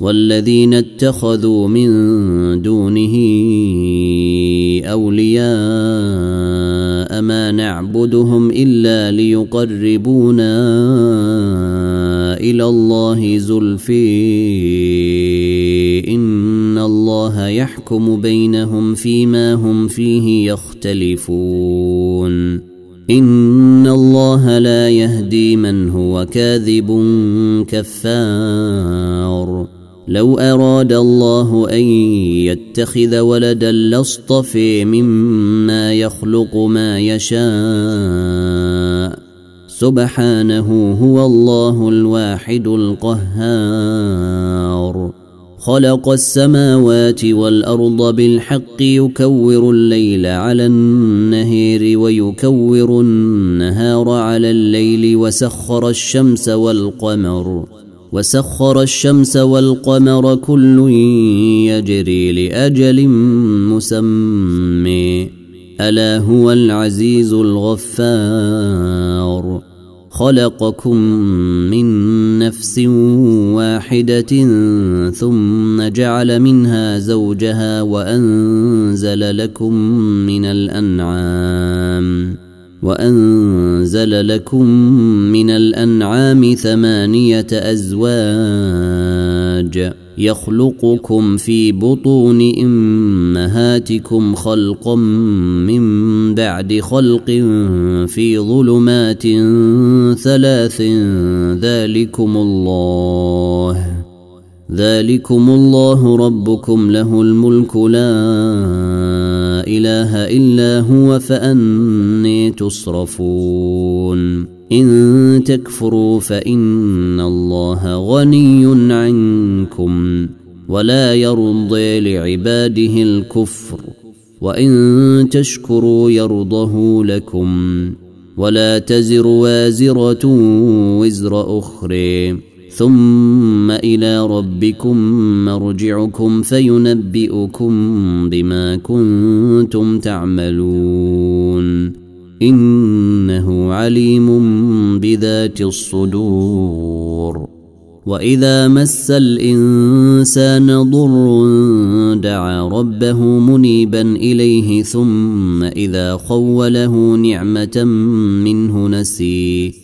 والذين اتخذوا من دونه أولياء ما نعبدهم إلا ليقربونا إلى الله زلفي إن الله يحكم بينهم فيما هم فيه يختلفون. إن الله لا يهدي من هو كاذب كفار. لو أراد الله أن يتخذ ولدا لاصطفي مما يخلق ما يشاء. سبحانه هو الله الواحد القهار. خلق السماوات والارض بالحق يكور الليل على النهير ويكور النهار على الليل وسخر الشمس والقمر. وسخر الشمس والقمر كل يجري لأجل مسمى. ألا هو العزيز الغفار. خلقكم من نفس واحدة ثم جعل منها زوجها وأنزل لكم من الأنعام. وأنزل لكم من الأنعام ثمانية أزواج يخلقكم في بطون أمهاتكم خلقا من بعد خلق في ظلمات ثلاث ذلكم الله ذلكم الله ربكم له الملك لا إله إلا هو فأني تصرفون. إن تكفروا فإن الله غني عنكم ولا يرضي لعباده الكفر وإن تشكروا يرضه لكم ولا تزر وازرة وزر أخرى. ثم إلى ربكم مرجعكم فينبئكم بما كنتم تعملون. إنه عليم بذات الصدور. وإذا مس الإنسان ضر دعا ربه منيبا إليه ثم إذا خوله نعمة منه نسيه.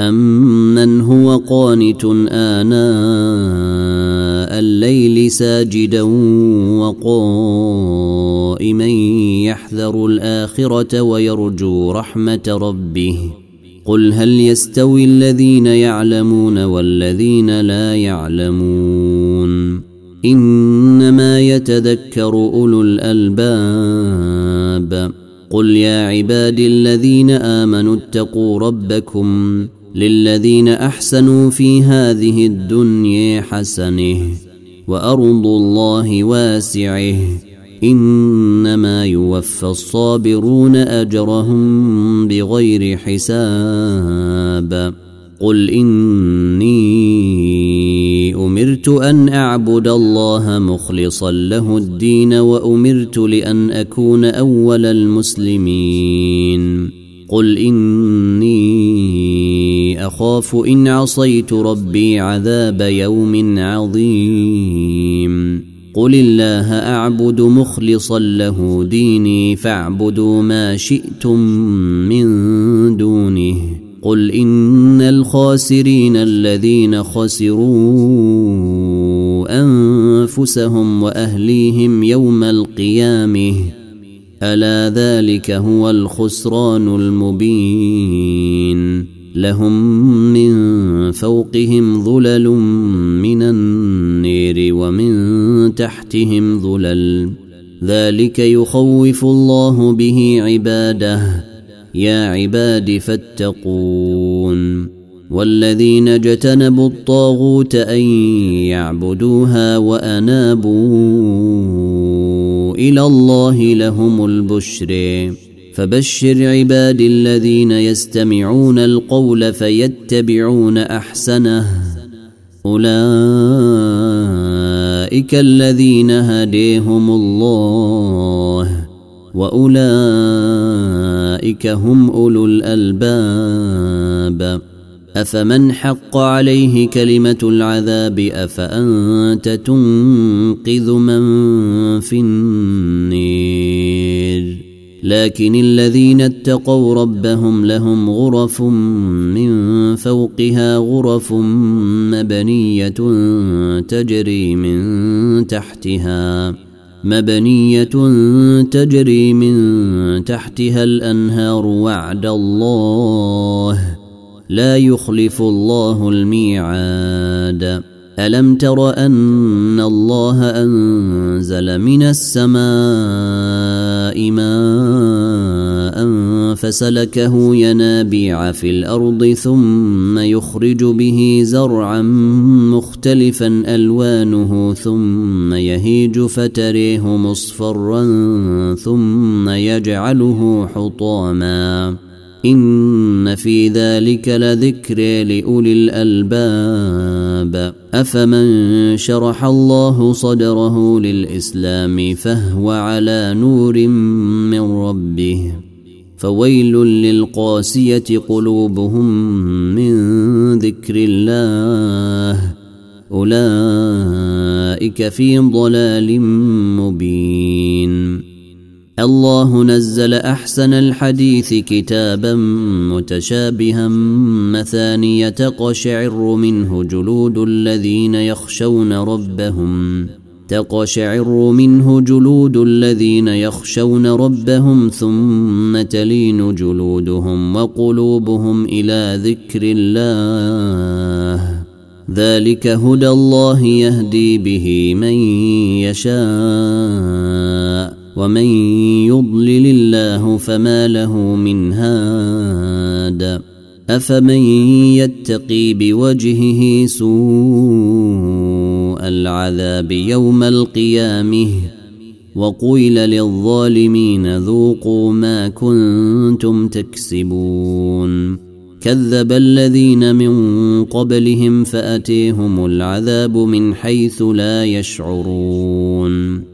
امن هو قانت اناء الليل ساجدا وقائما يحذر الاخره ويرجو رحمه ربه قل هل يستوي الذين يعلمون والذين لا يعلمون انما يتذكر اولو الالباب قل يا عبادي الذين امنوا اتقوا ربكم للذين أحسنوا في هذه الدنيا حسنة وأرض الله واسعة. إنما يوفى الصابرون أجرهم بغير حساب. قل إني أمرت أن أعبد الله مخلصا له الدين وأمرت لأن أكون أول المسلمين. قل اني اخاف ان عصيت ربي عذاب يوم عظيم قل الله اعبد مخلصا له ديني فاعبدوا ما شئتم من دونه قل ان الخاسرين الذين خسروا انفسهم واهليهم يوم القيامه ألا ذلك هو الخسران المبين لهم من فوقهم ظلل من النير ومن تحتهم ظلل. ذلك يخوف الله به عباده. يا عباد فاتقون. والذين اجتنبوا الطاغوت أن يعبدوها وأنابوا إلى الله لهم البشر. فبشر عباد الذين يستمعون القول فيتبعون أحسنه. أولئك الذين هديهم الله وأولئك هم أولو الألباب. افمن حق عليه كلمه العذاب افانت تنقذ من في النير لكن الذين اتقوا ربهم لهم غرف من فوقها غرف مبنيه تجري من تحتها مبنيه تجري من تحتها الانهار وعد الله لا يخلف الله الميعاد. ألم تر أن الله أنزل من السماء ماء فسلكه ينابيع في الأرض ثم يخرج به زرعا مختلفا ألوانه ثم يهيج فتريه مصفرا ثم يجعله حطاما. إن في ذلك لذكر لأولي الألباب. أفمن شرح الله صدره للإسلام فهو على نور من ربه. فويل للقاسية قلوبهم من ذكر الله. أولئك في ضلال مبين. الله نزل أحسن الحديث كتابا متشابها مثانية تقشعر منه جلود الذين يخشون ربهم. تقشعر منه جلود الذين يخشون ربهم ثم تلين جلودهم وقلوبهم إلى ذكر الله. ذلك هدى الله يهدي به من يشاء. ومن يضلل الله فما له من هاد. أفمن يتقي بوجهه سوء العذاب يوم القيامة وقيل للظالمين ذوقوا ما كنتم تكسبون. كذب الذين من قبلهم فأتيهم العذاب من حيث لا يشعرون.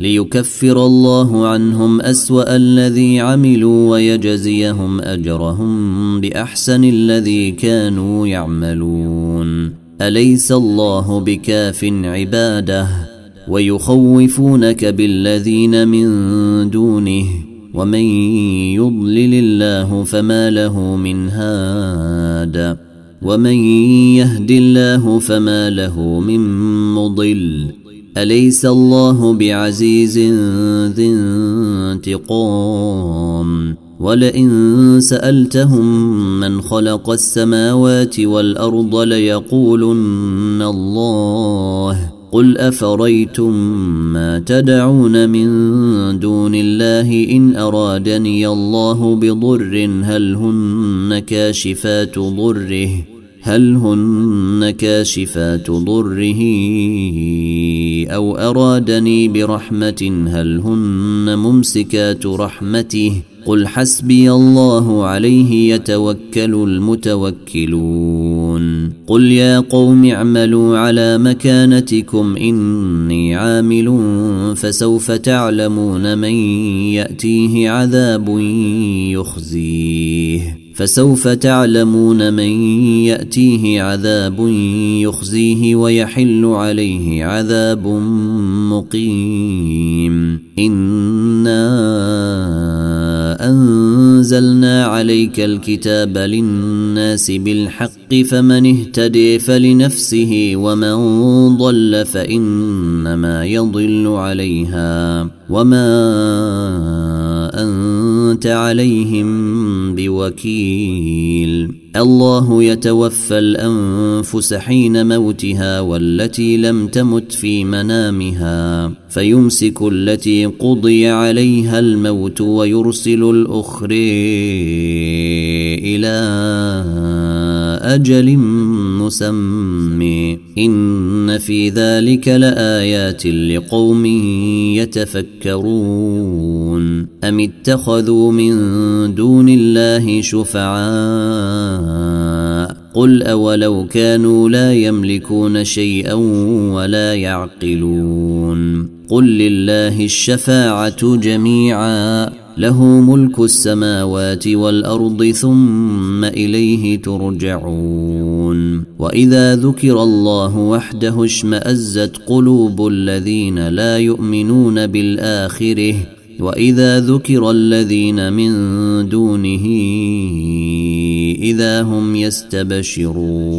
ليكفر الله عنهم أسوأ الذي عملوا ويجزيهم أجرهم بأحسن الذي كانوا يعملون. أليس الله بكاف عباده؟ ويخوفونك بالذين من دونه. ومن يضلل الله فما له من هاد. ومن يهد الله فما له من مضل. أليس الله بعزيز ذي انتقام؟ ولئن سألتهم من خلق السماوات والأرض ليقولن الله. قل أفريتم ما تدعون من دون الله إن أرادني الله بضر هل هن كاشفات ضره؟ هل هن كاشفات ضره؟ أو أرادني برحمة هل هن ممسكات رحمته؟ قل حسبي الله عليه يتوكل المتوكلون. قل يا قوم اعملوا على مكانتكم إني عامل فسوف تعلمون من يأتيه عذاب يخزيه. فسوف تعلمون من يأتيه عذاب يخزيه ويحل عليه عذاب مقيم. إنا أنزلنا عليك الكتاب للناس بالحق فمن اهتدي فلنفسه ومن ضل فإنما يضل عليها. وما أنت عليهم بوكيل. الله يتوفى الأنفس حين موتها والتي لم تمت في منامها فيمسك التي قضي عليها الموت ويرسل الآخر إلى أجل مسمي. إن في ذلك لآيات لقوم يتفكرون. أم اتخذوا من دون الله شفعاء؟ قل أولو كانوا لا يملكون شيئا ولا يعقلون. قل لله الشفاعة جميعا. له ملك السماوات والأرض ثم إليه ترجعون. وإذا ذكر الله وحده اشمأزت قلوب الذين لا يؤمنون بالآخره. وإذا ذكر الذين من دونه إذا هم يستبشرون.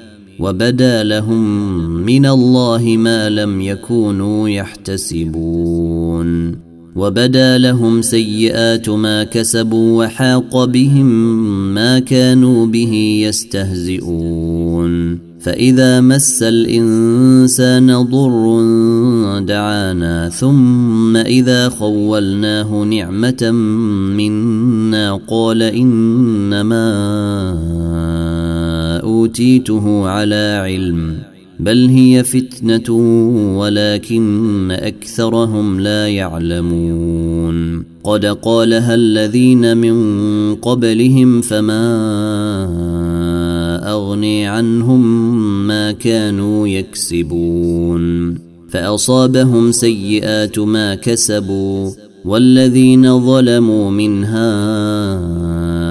وبدا لهم من الله ما لم يكونوا يحتسبون. وبدا لهم سيئات ما كسبوا وحاق بهم ما كانوا به يستهزئون. فإذا مس الإنسان ضر دعانا ثم إذا خولناه نعمة منا قال إنما أوتيته على علم بل هي فتنة ولكن أكثرهم لا يعلمون. قد قالها الذين من قبلهم فما أغني عنهم ما كانوا يكسبون. فأصابهم سيئات ما كسبوا والذين ظلموا من هؤلاء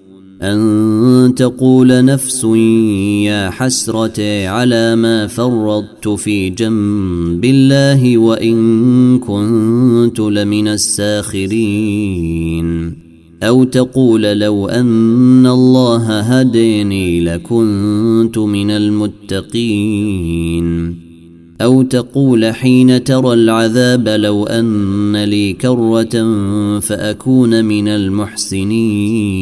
أن تقول نفس يا حسرة على ما فرطت في جنب الله وإن كنت لمن الساخرين. أو تقول لو أن الله هديني لكنت من المتقين. أو تقول حين ترى العذاب لو أن لي كرة فأكون من المحسنين.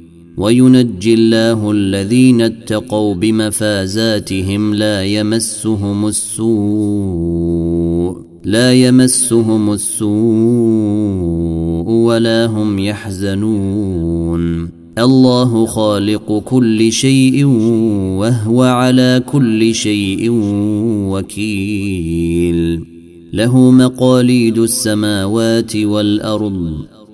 وينجي الله الذين اتقوا بمفازاتهم لا يمسهم السوء لا يمسهم السوء ولا هم يحزنون الله خالق كل شيء وهو على كل شيء وكيل له مقاليد السماوات والارض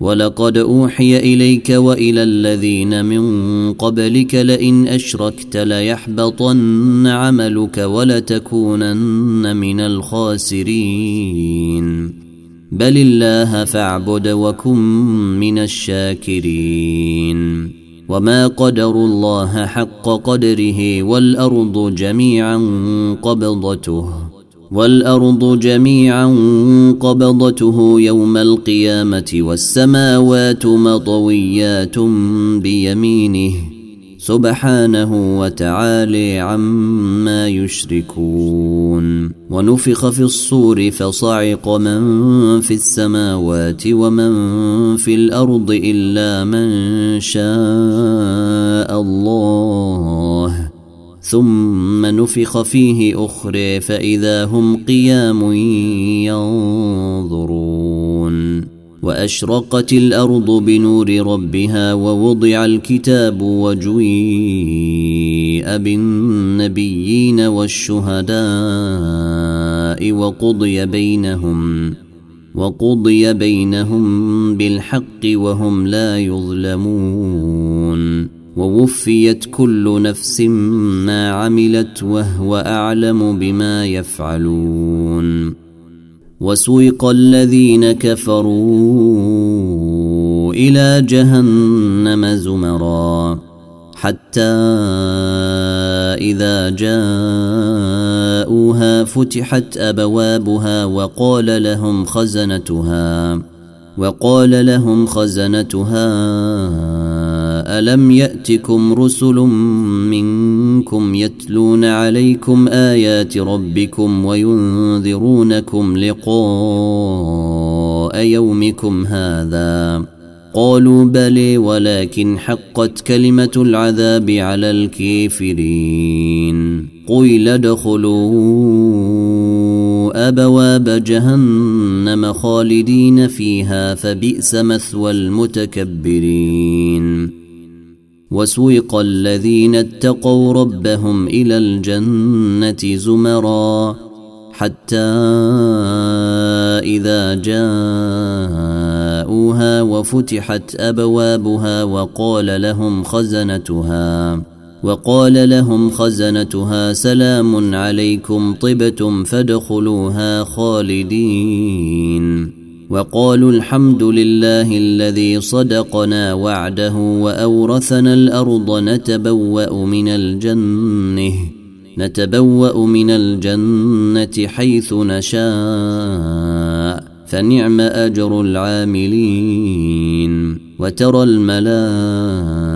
ولقد اوحي اليك والى الذين من قبلك لئن اشركت ليحبطن عملك ولتكونن من الخاسرين. بل الله فاعبد وكن من الشاكرين. وما قدروا الله حق قدره والارض جميعا قبضته. والأرض جميعا قبضته يوم القيامة والسماوات مطويات بيمينه سبحانه وتعالي عما يشركون. ونفخ في الصور فصعق من في السماوات ومن في الأرض إلا من شاء الله. ثم نفخ فيه أخرى فإذا هم قيام ينظرون. وأشرقت الأرض بنور ربها ووضع الكتاب وجيء بالنبيين والشهداء وقضي بينهم وقضي بينهم بالحق وهم لا يظلمون. ووفيت كل نفس ما عملت وهو أعلم بما يفعلون وسوق الذين كفروا إلى جهنم زمرا حتى إذا جاءوها فتحت أبوابها وقال لهم خزنتها وقال لهم خزنتها ألم يأتكم رسل منكم يتلون عليكم آيات ربكم وينذرونكم لقاء يومكم هذا؟ قالوا بلي ولكن حقت كلمة العذاب على الكافرين. قيل ادخلوا أبواب جهنم خالدين فيها فبئس مثوى المتكبرين. وسوق الذين اتقوا ربهم إلى الجنة زمرا حتى إذا جاءوها وفتحت أبوابها وقال لهم خزنتها. وقال لهم خزنتها سلام عليكم طبتم فادخلوها خالدين. وقالوا الحمد لله الذي صدقنا وعده وأورثنا الأرض نتبوأ من الجنة نتبوأ من الجنة حيث نشاء فنعم أجر العاملين. وترى الملائكة